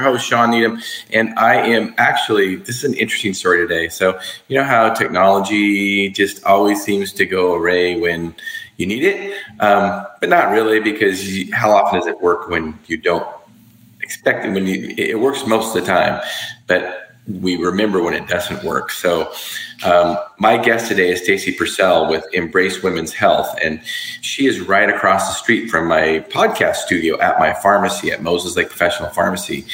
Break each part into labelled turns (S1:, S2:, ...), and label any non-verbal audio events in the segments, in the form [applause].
S1: Your host, Shawn Needham, and I am actually, this is an interesting story today. So, you know how technology just always seems to go array when you need it, um, but not really, because you, how often does it work when you don't expect it? When you, it works most of the time, but we remember when it doesn't work. So, um, my guest today is Stacy Purcell with Embrace Women's Health, and she is right across the street from my podcast studio at my pharmacy at Moses Lake Professional Pharmacy.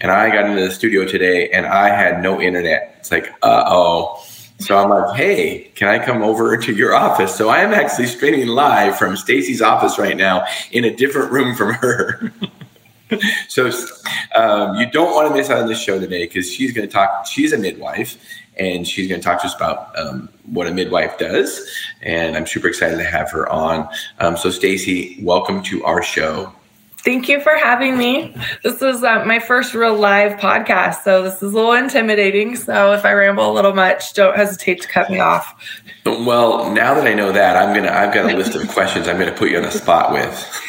S1: And I got into the studio today, and I had no internet. It's like, uh oh. So I'm like, hey, can I come over to your office? So I am actually streaming live from Stacy's office right now in a different room from her. [laughs] [laughs] so um, you don't want to miss out on this show today because she's going to talk. She's a midwife, and she's going to talk to us about um, what a midwife does. And I'm super excited to have her on. Um, so, Stacy, welcome to our show.
S2: Thank you for having me. This is uh, my first real live podcast, so this is a little intimidating. So if I ramble a little much, don't hesitate to cut me off.
S1: Well, now that I know that, I'm gonna I've got a list of questions I'm gonna put you on the spot with. [laughs]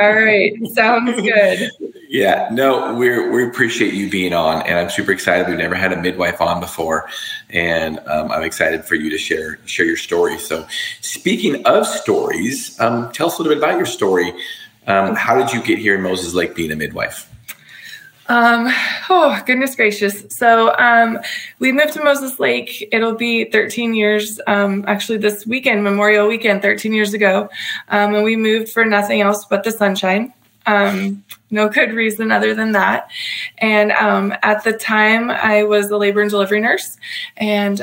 S2: All right, sounds good.
S1: Yeah, no, we we appreciate you being on, and I'm super excited. We've never had a midwife on before, and um, I'm excited for you to share share your story. So, speaking of stories, um, tell us a little bit about your story. Um, how did you get here in Moses Lake being a midwife?
S2: Um, oh, goodness gracious. So um, we moved to Moses Lake. It'll be 13 years, um, actually, this weekend, Memorial Weekend, 13 years ago. Um, and we moved for nothing else but the sunshine. Um, no good reason other than that. And um, at the time, I was a labor and delivery nurse. And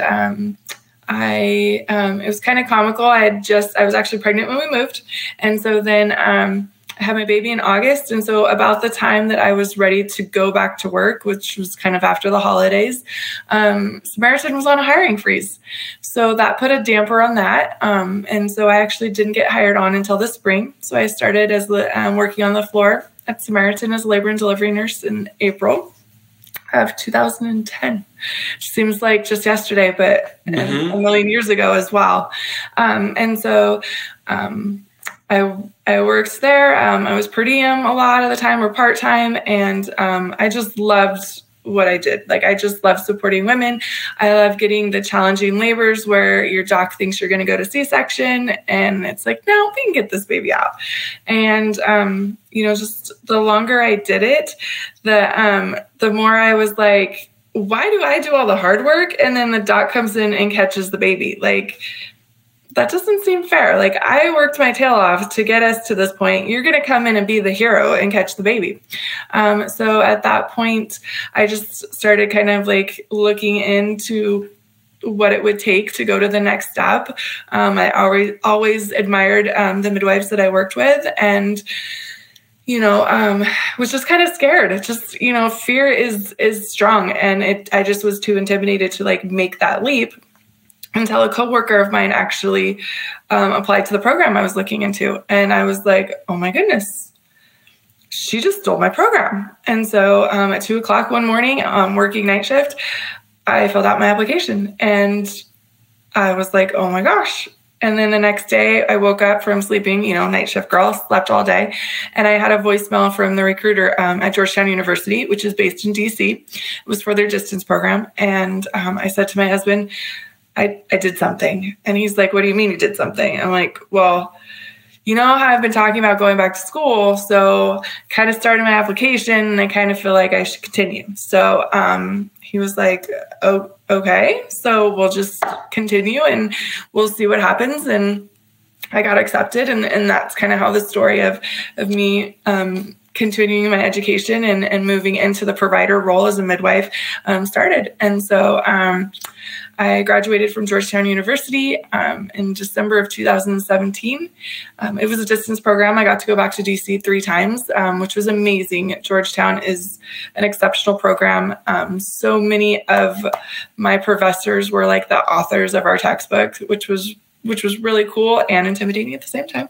S2: I, it was kind of comical. I had just, I was actually pregnant when we moved. And so then, I had my baby in August. And so, about the time that I was ready to go back to work, which was kind of after the holidays, um, Samaritan was on a hiring freeze. So, that put a damper on that. Um, and so, I actually didn't get hired on until the spring. So, I started as um, working on the floor at Samaritan as a labor and delivery nurse in April of 2010. Seems like just yesterday, but mm-hmm. a million years ago as well. Um, and so, um, I I worked there. Um, I was per diem a lot of the time or part time, and um, I just loved what I did. Like I just love supporting women. I love getting the challenging labors where your doc thinks you're going to go to C-section, and it's like, no, we can get this baby out. And um, you know, just the longer I did it, the um, the more I was like, why do I do all the hard work, and then the doc comes in and catches the baby, like that doesn't seem fair. Like I worked my tail off to get us to this point. You're going to come in and be the hero and catch the baby. Um, so at that point, I just started kind of like looking into what it would take to go to the next step. Um, I always always admired um, the midwives that I worked with, and you know, um, was just kind of scared. It just you know, fear is is strong, and it. I just was too intimidated to like make that leap until a coworker of mine actually um, applied to the program I was looking into. And I was like, oh my goodness, she just stole my program. And so um, at two o'clock one morning, um, working night shift, I filled out my application and I was like, oh my gosh. And then the next day, I woke up from sleeping, you know, night shift girl, slept all day. And I had a voicemail from the recruiter um, at Georgetown University, which is based in DC. It was for their distance program. And um, I said to my husband, I, I did something. And he's like, What do you mean you did something? I'm like, Well, you know how I've been talking about going back to school. So kind of started my application and I kind of feel like I should continue. So um, he was like, Oh, okay. So we'll just continue and we'll see what happens. And I got accepted. And, and that's kind of how the story of, of me um, continuing my education and, and moving into the provider role as a midwife um, started. And so um, I graduated from Georgetown University um, in December of 2017. Um, it was a distance program. I got to go back to DC three times, um, which was amazing. Georgetown is an exceptional program. Um, so many of my professors were like the authors of our textbook, which was which was really cool and intimidating at the same time.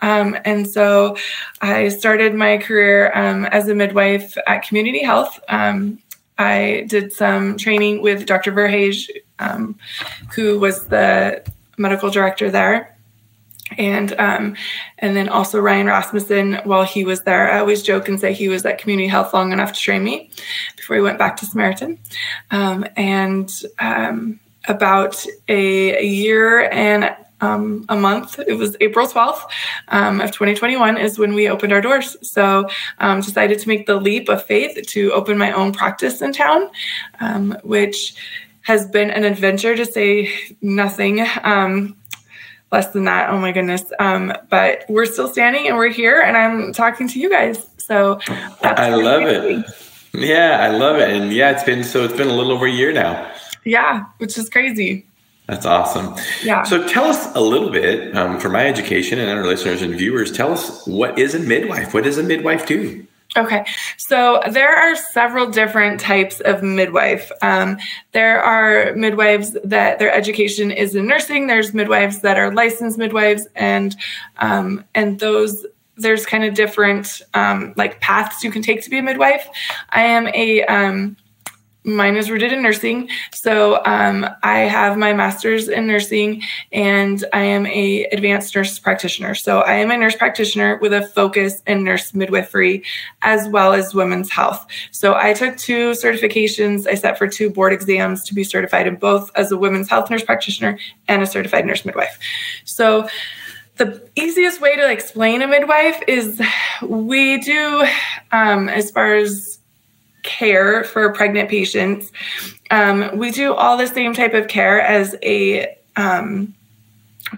S2: Um, and so I started my career um, as a midwife at Community Health. Um, I did some training with Dr. Verhage, um, who was the medical director there. and um, and then also Ryan Rasmussen while he was there. I always joke and say he was at community health long enough to train me before he went back to Samaritan. Um, and um, about a, a, year and um, a month, it was April 12th um, of 2021 is when we opened our doors. So um, decided to make the leap of faith to open my own practice in town, which has been an adventure to say nothing um, less than that. Oh my goodness. Um, but we're still standing and we're here and I'm talking to you guys. So
S1: I love it. Yeah, I love it. And yeah, it's been so it's been a little over a year now.
S2: Yeah, which is crazy.
S1: That's awesome.
S2: Yeah.
S1: So tell us a little bit um, for my education and our listeners and viewers. Tell us what is a midwife? What does a midwife do?
S2: Okay, so there are several different types of midwife. Um, there are midwives that their education is in nursing. There's midwives that are licensed midwives, and um, and those there's kind of different um, like paths you can take to be a midwife. I am a um, mine is rooted in nursing. So um, I have my master's in nursing, and I am a advanced nurse practitioner. So I am a nurse practitioner with a focus in nurse midwifery as well as women's health. So I took two certifications. I sat for two board exams to be certified in both as a women's health nurse practitioner and a certified nurse midwife. So the easiest way to explain a midwife is we do um, as far as care for pregnant patients. Um, we do all the same type of care as a um,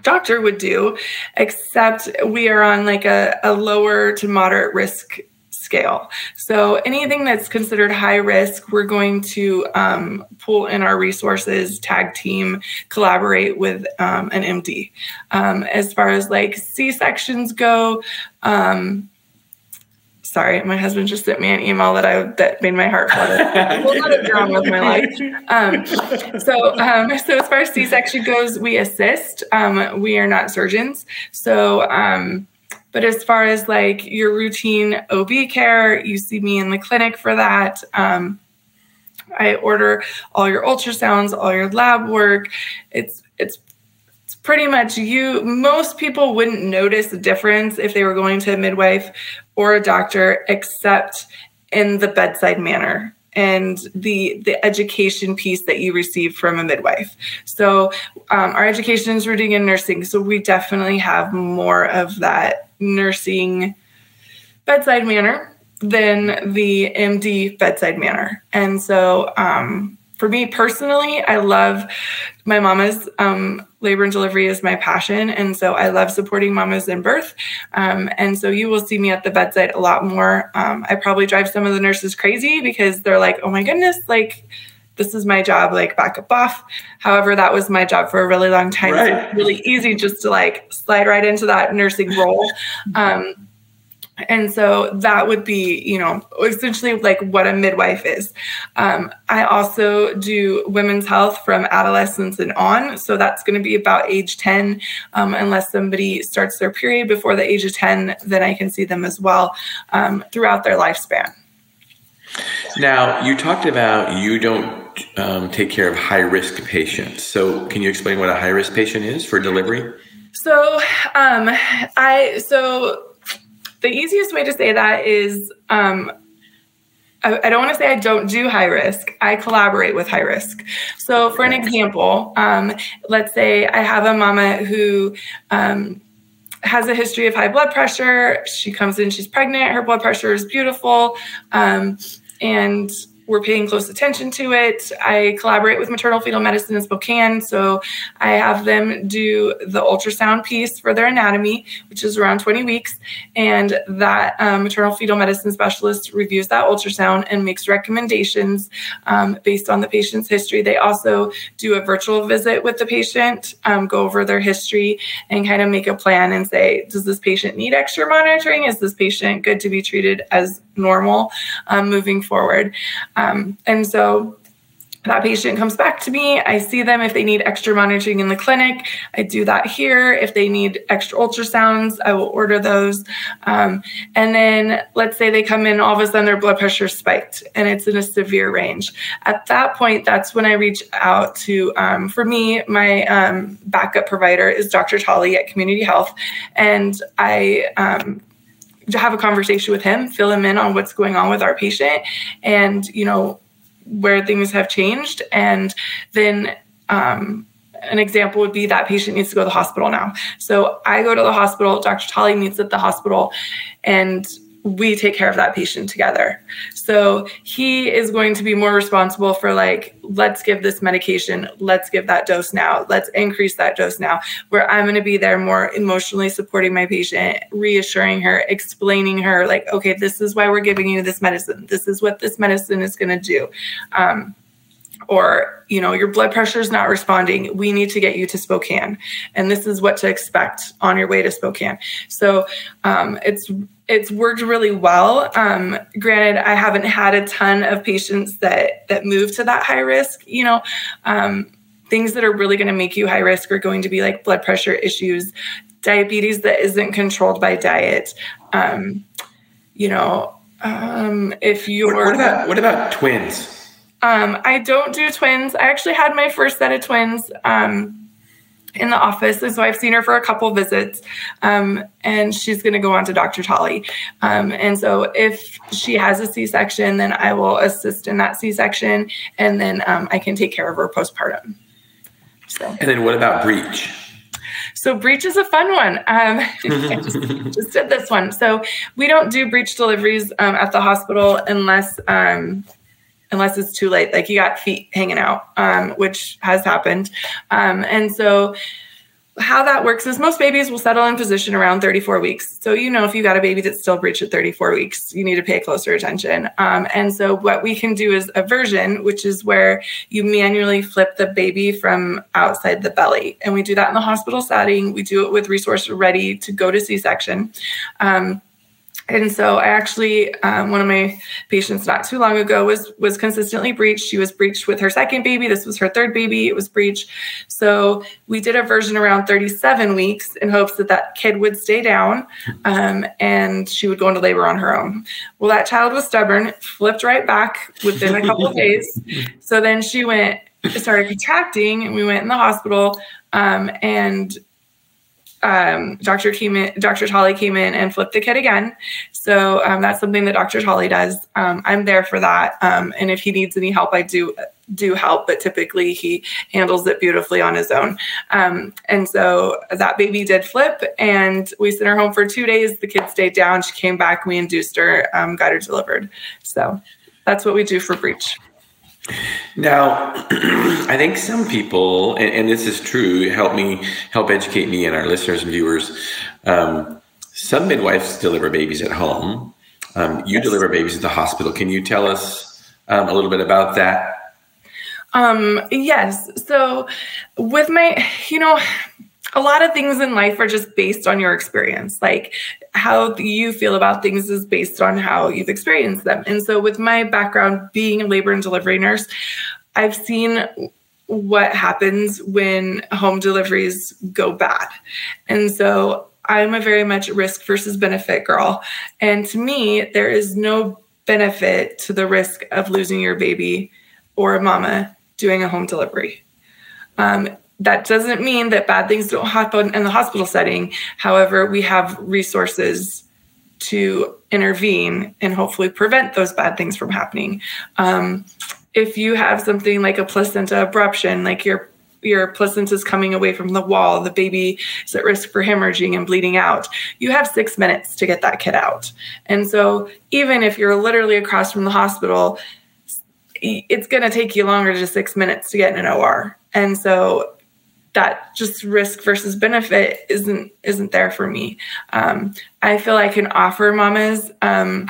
S2: doctor would do, except we are on like a, a lower to moderate risk scale. So anything that's considered high risk, we're going to um, pull in our resources, tag team, collaborate with um, an MD. Um, as far as like C sections go, um, sorry, my husband just sent me an email that I that made my heart flutter. [laughs] a lot of drama with my life. Um, so, um, so as far as C-section goes, we assist. Um, we are not surgeons. So, um, but as far as like your routine OB care, you see me in the clinic for that. Um, I order all your ultrasounds, all your lab work. It's it's pretty much you most people wouldn't notice a difference if they were going to a midwife or a doctor except in the bedside manner and the the education piece that you receive from a midwife. So um, our education is rooted in nursing so we definitely have more of that nursing bedside manner than the md bedside manner. And so um, for me personally, I love my mama's um, labor and delivery is my passion. And so I love supporting mamas in birth. Um, and so you will see me at the bedside a lot more. Um, I probably drive some of the nurses crazy because they're like, oh my goodness, like, this is my job, like back up off. However, that was my job for a really long time. Right. So it's really easy just to like slide right into that nursing role. [laughs] Um, and so that would be, you know, essentially like what a midwife is. Um, I also do women's health from adolescence and on. So that's going to be about age 10. Um, unless somebody starts their period before the age of 10, then I can see them as well um, throughout their lifespan.
S1: Now, you talked about you don't um, take care of high risk patients. So, can you explain what a high risk patient is for delivery?
S2: So, um, I, so, the easiest way to say that is um, I, I, don't want to say I don't do high risk. I collaborate with high risk. So, for an example, um, let's say I have a mama who um, has a history of high blood pressure. She comes in, she's pregnant, her blood pressure is beautiful. Um, and we're paying close attention to it. I collaborate with maternal fetal medicine in Spokane. So I have them do the ultrasound piece for their anatomy, which is around 20 weeks. And that um, maternal fetal medicine specialist reviews that ultrasound and makes recommendations um, based on the patient's history. They also do a virtual visit with the patient, um, go over their history, and kind of make a plan and say, does this patient need extra monitoring? Is this patient good to be treated as normal um, moving forward? Um, and so that patient comes back to me. I see them if they need extra monitoring in the clinic. I do that here. If they need extra ultrasounds, I will order those. Um, and then let's say they come in, all of a sudden their blood pressure spiked and it's in a severe range. At that point, that's when I reach out to, um, for me, my um, backup provider is Dr. Tolly at Community Health. And I, um, have a conversation with him, fill him in on what's going on with our patient, and you know where things have changed. And then um, an example would be that patient needs to go to the hospital now. So I go to the hospital, Dr. Tolly meets at the hospital, and we take care of that patient together. So he is going to be more responsible for like, let's give this medication, let's give that dose now, let's increase that dose now. Where I'm going to be there more emotionally supporting my patient, reassuring her, explaining her, like, okay, this is why we're giving you this medicine. This is what this medicine is going to do. Um, or you know your blood pressure is not responding we need to get you to spokane and this is what to expect on your way to spokane so um, it's it's worked really well. Um, granted, I haven't had a ton of patients that that move to that high risk. You know, um, things that are really going to make you high risk are going to be like blood pressure issues, diabetes that isn't controlled by diet. Um, you know, um, if you're
S1: what, what about what about twins?
S2: Um, I don't do twins. I actually had my first set of twins. Um, in the office. And so I've seen her for a couple visits, um, and she's going to go on to Dr. Tolly. Um, and so if she has a C section, then I will assist in that C section, and then um, I can take care of her postpartum.
S1: So. And then what about breech?
S2: So breech is a fun one. Um, just, [laughs] [laughs] just, did this one. So we don't do breech deliveries um, at the hospital unless um, unless it's too late. Like you got feet hanging out, um, which has happened. Um, and so how that works is most babies will settle in position around 34 weeks. So, you know, if you got a baby that's still breech at 34 weeks, you need to pay closer attention. Um, and so, what we can do is a version, which is where you manually flip the baby from outside the belly. And we do that in the hospital setting. We do it with resource ready to go to C section. Um, and so I actually, um, one of my patients not too long ago was was consistently breached. She was breached with her second baby. This was her third baby. It was breached. So we did a version around 37 weeks in hopes that that kid would stay down um, and she would go into labor on her own. Well, that child was stubborn, flipped right back within a couple of [laughs] days. So then she went, started contracting, and we went in the hospital. Um, and um, Dr. Came in, Dr. Tolly came in and flipped the kid again. So um, that's something that Dr. Tolly does. Um, I'm there for that. Um, and if he needs any help, I do do help, but typically he handles it beautifully on his own. Um, and so that baby did flip, and we sent her home for two days. The kid stayed down. She came back. We induced her, um, got her delivered. So that's what we do for breech.
S1: Now, [clears throat] I think some people, and, and, this is true, help me, help educate me and our listeners and viewers. Um, some midwives deliver babies at home. Um, you yes. deliver babies at the hospital. Can you tell us um, a little bit about that?
S2: Um, yes. So, with my, you know, a lot of things in life are just based on your experience. Like how you feel about things is based on how you've experienced them. And so, with my background being a labor and delivery nurse, I've seen what happens when home deliveries go bad. And so, I'm a very much risk versus benefit girl. And to me, there is no benefit to the risk of losing your baby or a mama doing a home delivery. Um, that doesn't mean that bad things don't happen in the hospital setting. However, we have resources to intervene and hopefully prevent those bad things from happening. Um, if you have something like a placenta abruption, like your your placenta is coming away from the wall, the baby is at risk for hemorrhaging and bleeding out. You have six minutes to get that kid out. And so, even if you're literally across from the hospital, it's going to take you longer than six minutes to get in an OR. And so, that just risk versus benefit isn't isn't there for me. Um, I feel I can offer mamas um,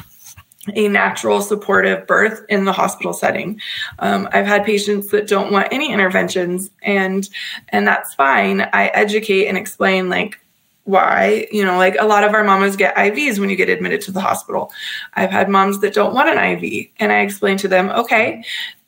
S2: a natural supportive birth in the hospital setting. Um, I've had patients that don't want any interventions, and and that's fine. I educate and explain like why you know like a lot of our mamas get ivs when you get admitted to the hospital i've had moms that don't want an iv and i explain to them okay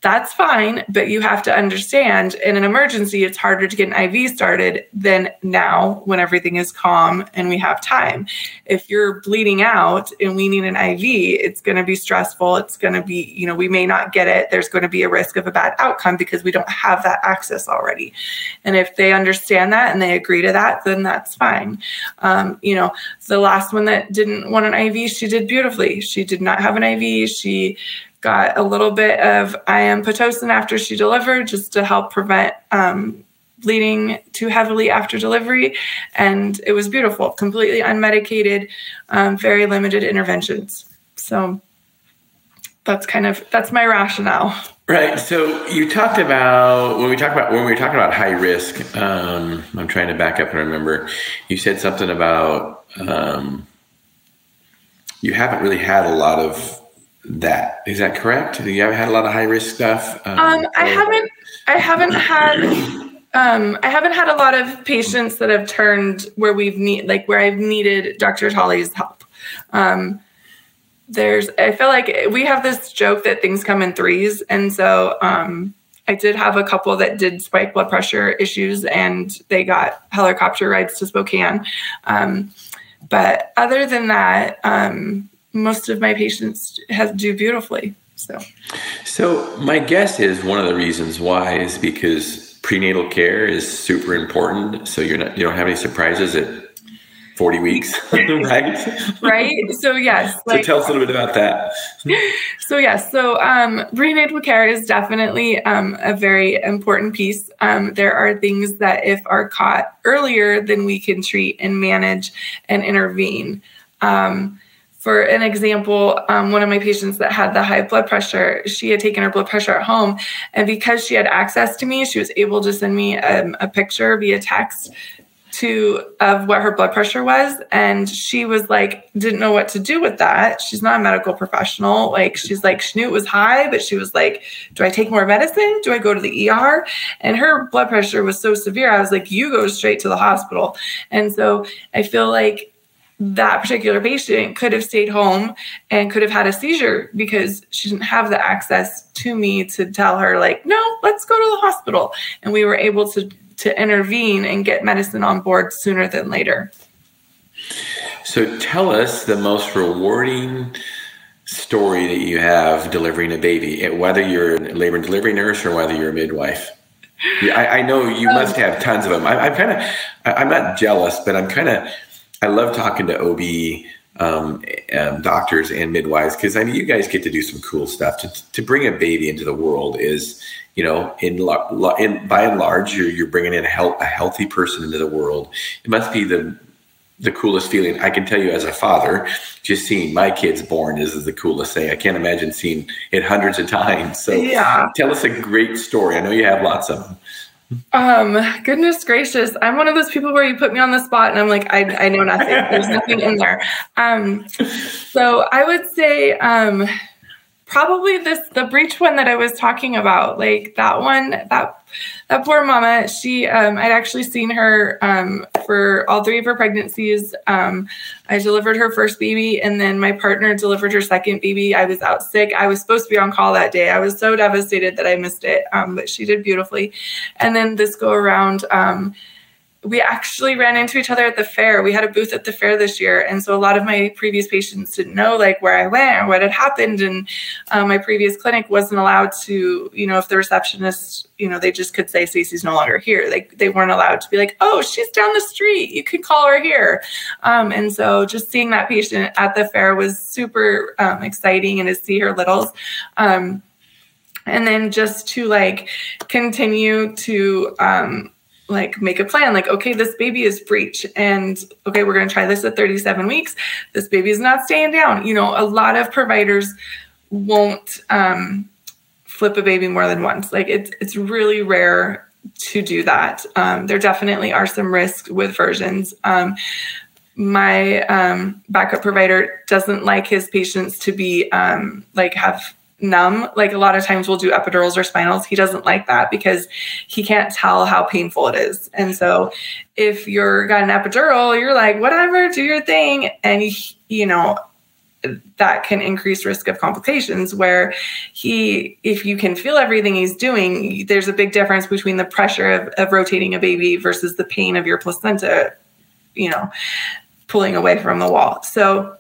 S2: that's fine, but you have to understand in an emergency, it's harder to get an IV started than now when everything is calm and we have time. If you're bleeding out and we need an IV, it's going to be stressful. It's going to be, you know, we may not get it. There's going to be a risk of a bad outcome because we don't have that access already. And if they understand that and they agree to that, then that's fine. Um, you know, the last one that didn't want an IV, she did beautifully. She did not have an IV. She got a little bit of IM Pitocin after she delivered just to help prevent um, bleeding too heavily after delivery. And it was beautiful, completely unmedicated, um, very limited interventions. So that's kind of that's my rationale.
S1: Right. So you talked about when we talk about when we were talking about high risk. Um, I'm trying to back up and remember. You said something about um, you haven't really had a lot of that. Is that correct? You haven't had a lot of high risk stuff.
S2: Um, um, I haven't. I haven't had. Um, I haven't had a lot of patients that have turned where we've need like where I've needed Dr. Tolley's help. Um, there's. I feel like we have this joke that things come in threes, and so um, I did have a couple that did spike blood pressure issues, and they got helicopter rides to Spokane. Um, but other than that, um, most of my patients have do beautifully. So,
S1: so my guess is one of the reasons why is because prenatal care is super important. So you're not you don't have any surprises at 40 weeks, [laughs] right?
S2: right. So yes.
S1: Like, so tell us a little bit about that. [laughs]
S2: so yes. So um, prenatal care is definitely um, a very important piece. Um, there are things that if are caught earlier, then we can treat and manage and intervene. Um, for an example, um, one of my patients that had the high blood pressure, she had taken her blood pressure at home. And because she had access to me, she was able to send me um, a picture via text to of what her blood pressure was and she was like didn't know what to do with that. She's not a medical professional. Like she's like she knew it was high but she was like do i take more medicine? Do i go to the er and her blood pressure was so severe i was like you go straight to the hospital. And so i feel like that particular patient could have stayed home and could have had a seizure because she didn't have the access to me to tell her like no let's go to the hospital. And we were able to to intervene and get medicine on board sooner than later.
S1: So tell us the most rewarding story that you have delivering a baby whether you're a labor and delivery nurse or whether you're a midwife. Yeah, I, I know you um, must have tons of them I, i'm kind of i'm not jealous but i'm kind of I love talking to OB um, um, doctors and midwives because I mean, you guys get to do some cool stuff. To, to bring a baby into the world is, you know, in, in by and large, you're, you're bringing in a, health, a healthy person into the world. It must be the the coolest feeling. I can tell you as a father, just seeing my kids born is, is the coolest thing. I can't imagine seeing it hundreds of times. So yeah. tell us a great story. I know you have lots of them.
S2: Um, goodness gracious. I'm one of those people where you put me on the spot and I'm like, I, I know nothing. There's nothing in there. Um, so I would say, um, probably this the breech one that I was talking about, like that one, that that poor mama. She, um, I'd actually seen her um, for all three of her pregnancies. Um, I delivered her first baby, and then my partner delivered her second baby. I was out sick. I was supposed to be on call that day. I was so devastated that I missed it, um, but she did beautifully. And then this go around um, we actually ran into each other at the fair. We had a booth at the fair this year, and so a lot of my previous patients didn't know like where I went or what had happened, and um, my previous clinic wasn't allowed to, you know, if the receptionist, you know, they just could say Stacy's no longer here. They they weren't allowed to be like, oh, she's down the street. You can call her here. Um, and so just seeing that patient at the fair was super um, exciting, and to see her littles. Um, and then just to like continue to um, like make a plan like okay this baby is breech and okay we're going to try this at 37 weeks. This baby is not staying down. You know a lot of providers won't um, flip a baby more than once. Like it's it's really rare to do that. Um, there definitely are some risks with versions. Um, my um, backup provider doesn't like his patients to be um, like have numb. Like a lot of times we'll do epidurals or spinals. He doesn't like that because he can't tell how painful it is. And so if you're got an epidural, you're like, whatever, do your thing. And you know, that can increase risk of complications where he if you can feel everything he's doing there's a big difference between the pressure of, of rotating a baby versus the pain of your placenta you know pulling away from the wall so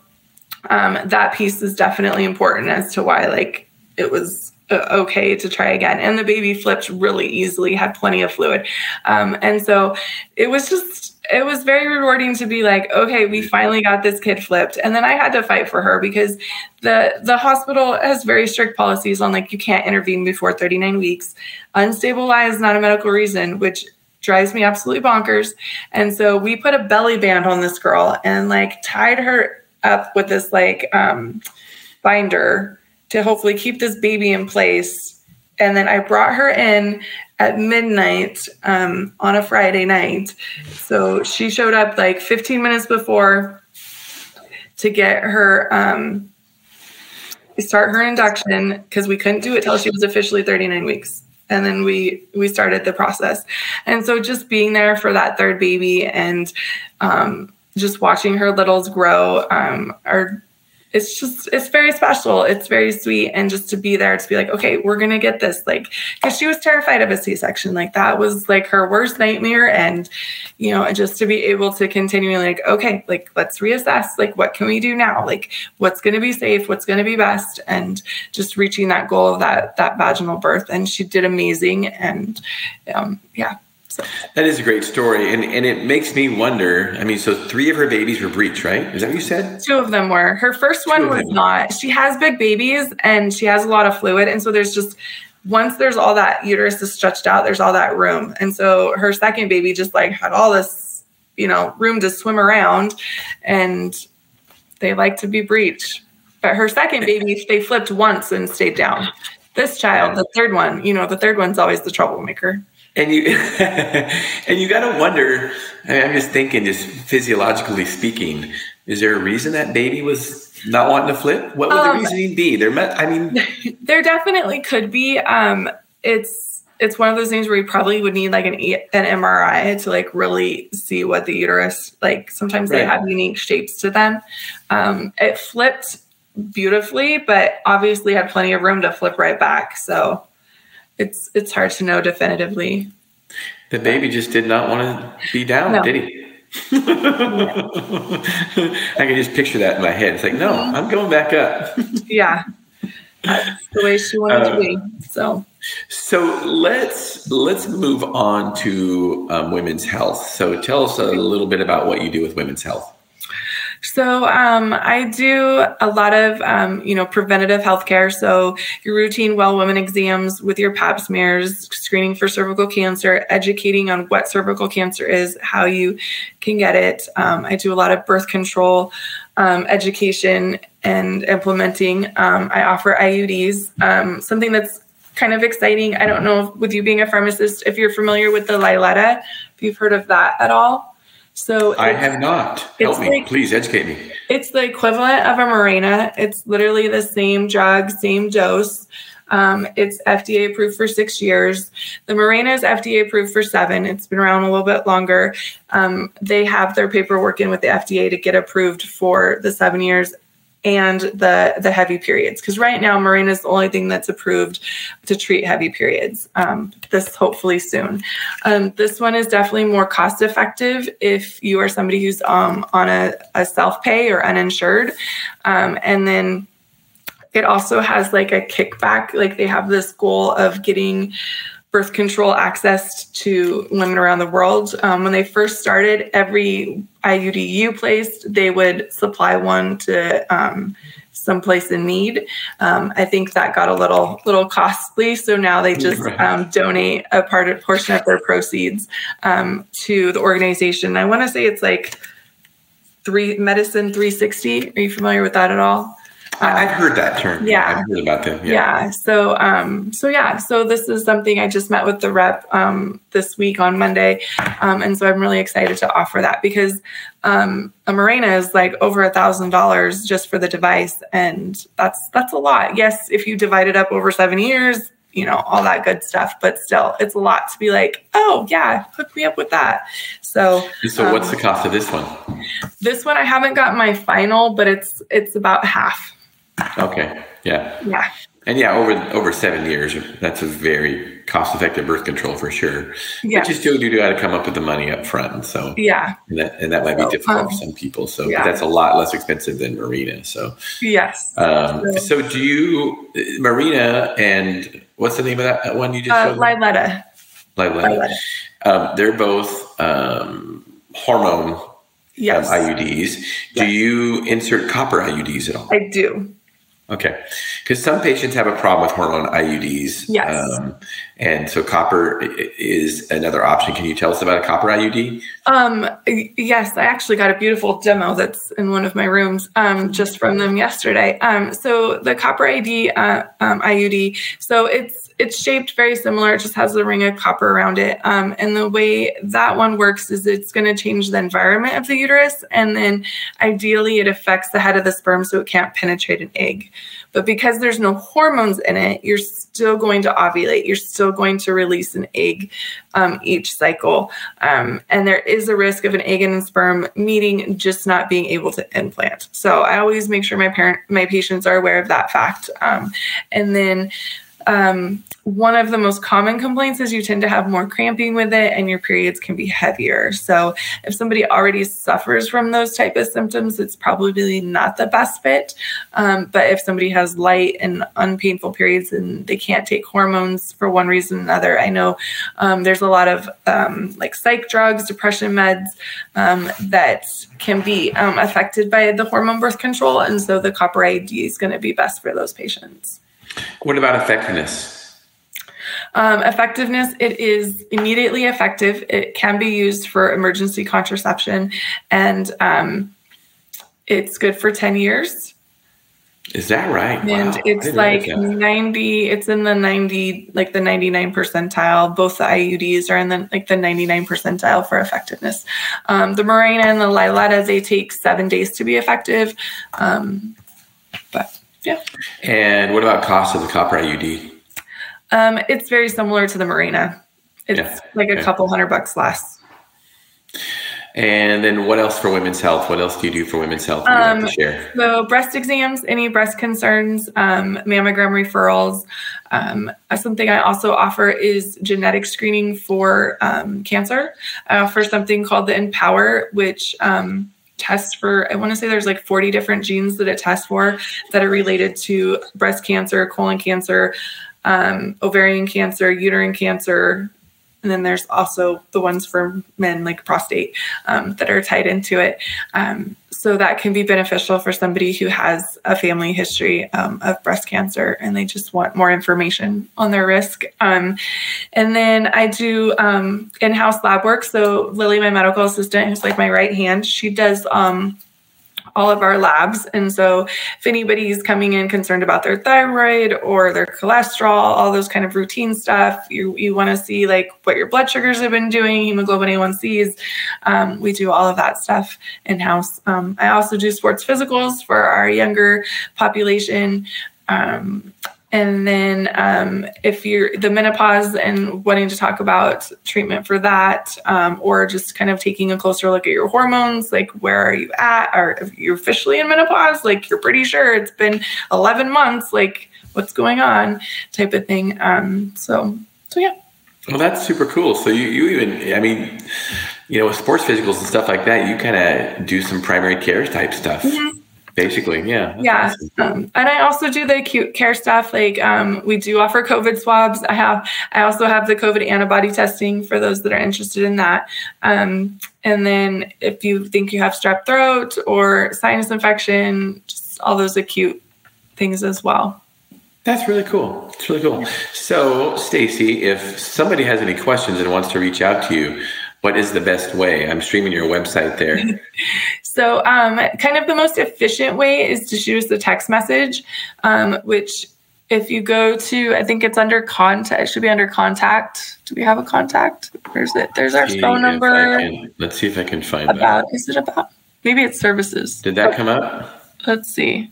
S2: um, that piece is definitely important as to why like it was uh, okay to try again and the baby flipped really easily had plenty of fluid um, and so it was just it was very rewarding to be like, okay, we finally got this kid flipped. And then I had to fight for her because the the hospital has very strict policies on like you can't intervene before 39 weeks. Unstable lie is not a medical reason, which drives me absolutely bonkers. And so we put a belly band on this girl and like tied her up with this like um, binder to hopefully keep this baby in place. And then I brought her in at midnight um, on a Friday night. So she showed up like 15 minutes before to get her um, start her induction because we couldn't do it till she was officially 39 weeks. And then we we started the process, and so just being there for that third baby and um, just watching her littles grow um, are it's just it's very special. It's very sweet. And just to be there to be like okay we're gonna get this like because she was terrified of a c-section. Like that was like her worst nightmare. And you know just to be able to continue like okay like let's reassess like what can we do now? Like what's gonna be safe? What's gonna be best? And just reaching that goal of that that vaginal birth. And she did amazing. And um, yeah
S1: so. That is a great story, and and it makes me wonder. I mean, so three of her babies were breech, right? Is that what you said?
S2: Two of them were. Her first one was not. She has big babies, and she has a lot of fluid, and so there's just once there's all that uterus is stretched out, there's all that room, and so her second baby just like had all this, you know, room to swim around, and they like to be breech. But her second [laughs] baby, they flipped once and stayed down. This child, the third one, you know, the third one's always the troublemaker
S1: and you [laughs] and you got to wonder I mean, i'm just thinking just physiologically speaking is there a reason that baby was not wanting to flip what would um, the reasoning be there met i mean [laughs]
S2: there definitely could be um it's it's one of those things where you probably would need like an an MRI to like really see what the uterus like. Sometimes right. they have unique shapes to them. Um, it flipped beautifully, but obviously had plenty of room to flip right back. So it's it's hard to know definitively.
S1: The baby just did not want to be down, no. did he? [laughs] I can just picture that in my head. It's like, no, I'm going back up.
S2: yeah, that's the way she wanted to be. So,
S1: so let's let's move on to um, women's health. So, tell us a little bit about what you do with women's health.
S2: So um, I do a lot of um, you know preventative healthcare. So your routine well woman exams with your Pap smears, screening for cervical cancer, educating on what cervical cancer is, how you can get it. Um, I do a lot of birth control um, education and implementing. Um, I offer IUDs, um, something that's kind of exciting. I don't know with you being a pharmacist if you're familiar with the Liletta, if you've heard of that at all. So
S1: I have not. Help me, like, please educate me.
S2: It's the equivalent of a Mirena. It's literally the same drug, same dose. Um, it's FDA approved for six years. The Mirena is FDA approved for seven. It's been around a little bit longer. Um, they have their paperwork in with the FDA to get approved for the seven years and the the heavy periods. Because right now Mirena is the only thing that's approved to treat heavy periods um, this hopefully soon. Um, this one is definitely more cost effective if you are somebody who's um, on a, a self-pay or uninsured. Um, and then it also has like a kickback like they have this goal of getting birth control access to women around the world. Um, when they first started, every IUD you placed, they would supply one to um, some place in need. Um, I think that got a little little costly, so now they just um, donate a part of portion of their proceeds um, to the organization. I want to say it's like three medicine 360. Are you familiar with that at all?
S1: I've heard that term.
S2: Yeah,
S1: I've heard about them.
S2: Yeah. yeah. So, um, so yeah. So this is something I just met with the rep um, this week on Monday, um, and so I'm really excited to offer that because um, a Mirena is like over a thousand dollars just for the device, and that's that's a lot. Yes, if you divide it up over seven years, you know, all that good stuff. But still, it's a lot to be like, oh yeah, hook me up with that. So,
S1: so what's um, the cost of this one?
S2: This one I haven't got my final, but it's it's about half.
S1: Okay. Yeah.
S2: Yeah.
S1: And yeah, over over seven years, that's a very cost effective birth control for sure.
S2: Yeah.
S1: But you still do got to come up with the money up front. So
S2: Yeah.
S1: and that and that might be
S2: So,
S1: difficult
S2: um,
S1: for some people. So
S2: yeah.
S1: but that's a lot less expensive than Mirena. So
S2: Yes.
S1: um,
S2: So-
S1: do you Mirena and what's the name of that one you just
S2: Uh? Liletta.
S1: Liletta.
S2: Liletta.
S1: Um, they're both um, hormone
S2: Yes.
S1: um, IUDs. Do you insert copper IUDs at all?
S2: I do.
S1: Okay, because some patients have a problem with hormone IUDs.
S2: Yes.
S1: Um, and so copper is another option. Can you tell us about a copper IUD?
S2: Um, yes, I actually got a beautiful demo that's in one of my rooms um, just from them yesterday. Um, so the copper ID uh, um, IUD, so it's it's shaped very similar. It just has a ring of copper around it. Um, and the way that one works is it's going to change the environment of the uterus, and then ideally it affects the head of the sperm so it can't penetrate an egg. But because there's no hormones in it, you're still going to ovulate. You're still going to release an egg um, each cycle. Um, and there is a risk of an egg and sperm meeting, just not being able to implant. So I always make sure my parent, my patients are aware of that fact. Um, and then um, one of the most common complaints is you tend to have more cramping with it and your periods can be heavier. So if somebody already suffers from those type of symptoms it's probably not the best fit. Um, but if somebody has light and unpainful periods and they can't take hormones for one reason or another i know um, there's a lot of um, like psych drugs depression meds um, that can be um, affected by the hormone birth control. And so the copper id is going to be best for those patients
S1: What about effectiveness?
S2: um, effectiveness, it is immediately effective. It can be used for emergency contraception and um, it's good for 10 years.
S1: Is that right?
S2: And
S1: Wow,
S2: it's like 90, it's in the 90, like the 99 percentile. Both the IUDs are in the like the 99 percentile for effectiveness. Um, the Mirena and the Liletta, they take seven days to be effective. Um, but yeah.
S1: And what about cost of the copper IUD?
S2: Um, it's very similar to the Mirena. It's
S1: Yeah,
S2: like a
S1: okay.
S2: couple hundred bucks less.
S1: And then what else for women's health? What else do you do for women's health? like
S2: Um,
S1: to share.
S2: So, breast exams, any breast concerns, um, mammogram referrals. Um, uh, something I also offer is genetic screening for um, cancer. I offer something called the Empower, which um, tests for, I want to say there's like 40 different genes that it tests for that are related to breast cancer, colon cancer, um, ovarian cancer, uterine cancer. And then there's also the ones for men, like prostate, um, that are tied into it. Um, so that can be beneficial for somebody who has a family history um, of breast cancer and they just want more information on their risk. Um, and then I do um, in house lab work. So, Lily, my medical assistant, who's like my right hand, she does. Um, all of our labs. And so if anybody's coming in concerned about their thyroid or their cholesterol, all those kind of routine stuff, you, you want to see like what your blood sugars have been doing, hemoglobin A1Cs. Um, we do all of that stuff in house. Um, I also do sports physicals for our younger population. Um, and then um, if you're the menopause and wanting to talk about treatment for that, um, or just kind of taking a closer look at your hormones, like where are you at? Or if you're officially in menopause, like you're pretty sure it's been 11 months, like what's going on, type of thing. Um, so, so yeah.
S1: Well, that's super cool. So you, you even, I mean, you know, with sports physicals and stuff like that, you kind of do some primary care type stuff, basically. Yeah.
S2: yeah
S1: awesome.
S2: um, and i also do the acute care stuff like um, we do offer covid swabs i have i also have the covid antibody testing for those that are interested in that um, and then if you think you have strep throat or sinus infection just all those acute things as well
S1: That's really cool. It's really cool. So, Stacy, if somebody has any questions and wants to reach out to you, what is the best way? I'm streaming your website there. [laughs]
S2: So, um, kind of the most efficient way is to shoot us a text message, um, which if you go to, I think it's under contact, it should be under contact. Do we have a contact? Where's it? There's our
S1: See
S2: phone number.
S1: can- let's see if I can find that.
S2: About, is it about? Maybe it's services.
S1: Did that come up?
S2: Let's see.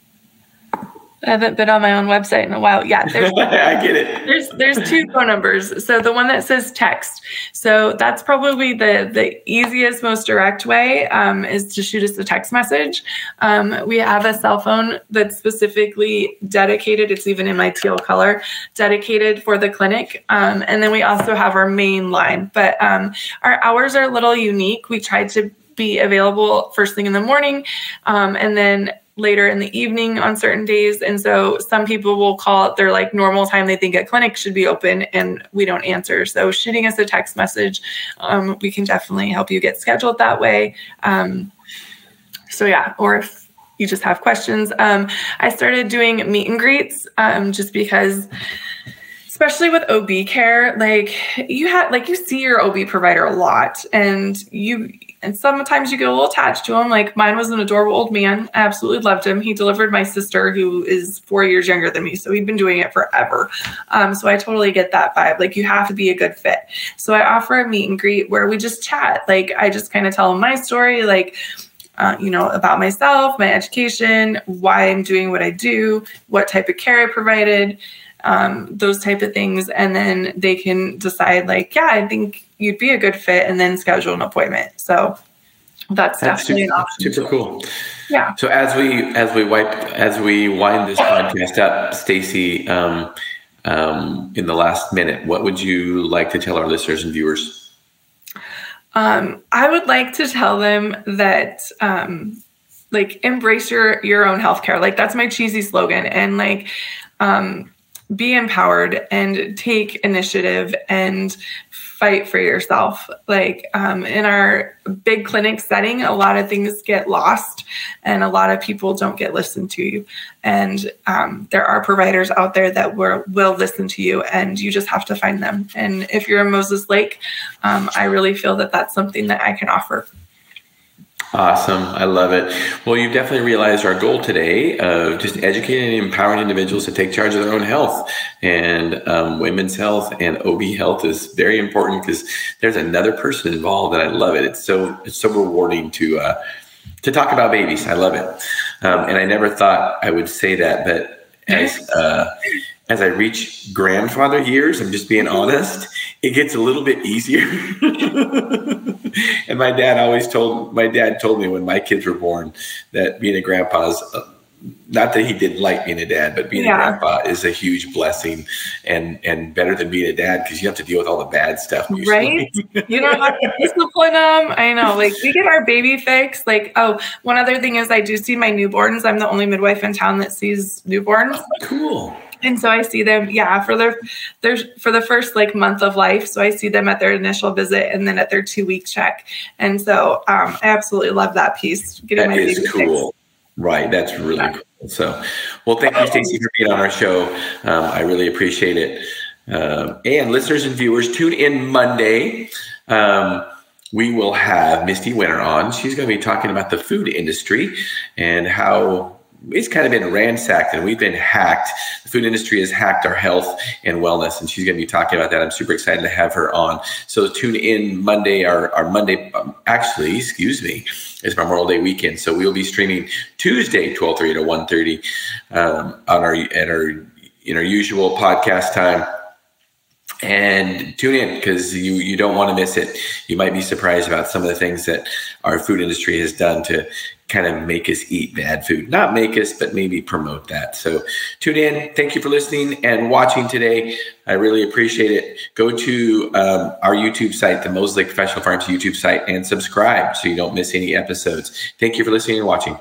S2: I haven't been on my own website in a while. Yeah,
S1: there's, [laughs] I get it.
S2: There's there's two phone numbers. So the one that says text. So that's probably the the easiest, most direct way um, is to shoot us a text message. Um, we have a cell phone that's specifically dedicated. It's even in my teal color, dedicated for the clinic. Um, and then we also have our main line. But um, our hours are a little unique. We try to be available first thing in the morning, um, and then later in the evening on certain days. And so some people will call it their like normal time they think a clinic should be open and we don't answer. So shooting us a text message, um, we can definitely help you get scheduled that way. Um, so yeah, or if you just have questions. Um, I started doing meet and greets um, just because especially with OB care, like you have like you see your OB provider a lot and you and sometimes you get a little attached to him. Like mine was an adorable old man. I absolutely loved him. He delivered my sister, who is four years younger than me. So he'd been doing it forever. Um, so I totally get that vibe. Like you have to be a good fit. So I offer a meet and greet where we just chat. Like I just kind of tell him my story, like, uh, you know, about myself, my education, why I'm doing what I do, what type of care I provided um, those type of things. And then they can decide like yeah i think you'd be a good fit and then schedule an appointment. So that's, that's definitely
S1: super,
S2: an option.
S1: super cool.
S2: Yeah.
S1: So as we as we wipe as we wind this podcast up stacy um, um, in the last minute what would you like to tell our listeners and viewers?
S2: Um, I would like to tell them that um, like embrace your your own healthcare. Like that's my cheesy slogan. And like um be empowered and take initiative and fight for yourself. Like um, in our big clinic setting, a lot of things get lost and a lot of people don't get listened to. And um, there are providers out there that will, will listen to you and you just have to find them. And if you're in Moses Lake, um, I really feel that that's something that I can offer.
S1: Awesome. I love it. Well, you've definitely realized our goal today of just educating and empowering individuals to take charge of their own health. And um, women's health and OB health is very important because there's another person involved, and I love it. It's so it's so rewarding to uh, to talk about babies. I love it. Um, and I never thought I would say that, but as uh, as I reach grandfather years, I'm just being honest, it gets a little bit easier. [laughs] and my dad always told my dad told me when my kids were born that being a grandpa is uh, not that he didn't like being a dad, but being yeah. a grandpa is a huge blessing and and better than being a dad because you have to deal with all the bad stuff. [laughs]
S2: Right? you don't have to discipline them. I know. Like we get our baby fix. Like oh, one other thing is I do see my newborns. I'm the only midwife in town that sees newborns. Oh,
S1: cool
S2: and so I see them, yeah, for their their for the first like month of life. So I see them at their initial visit and then at their two week check. And so um, I absolutely love that piece.
S1: Getting that my is cool. Right, that's really yeah. cool. So, well, thank you, Stacy, for being on our show. Um, I really appreciate it. Um, and listeners and viewers, tune in Monday. Um, we will have Misty Winter on. She's going to be talking about the food industry and how it's kind of been ransacked and we've been hacked. The food industry has hacked our health and wellness, and she's going to be talking about that. I'm super excited to have her on. So tune in Monday, our, our Monday, um, actually, excuse me, it's Memorial Day weekend. So we will be streaming Tuesday, 12:30 to 1:30 um, on our at our in our usual podcast time and tune in because you you don't want to miss it. You might be surprised about some of the things that our food industry has done to kind of make us eat bad food. Not make us, but maybe promote that. So tune in. Thank you for listening and watching today. I really appreciate it. Go to um, our YouTube site, the Moses Lake Professional Farms YouTube site, and subscribe so you don't miss any episodes. Thank you for listening and watching.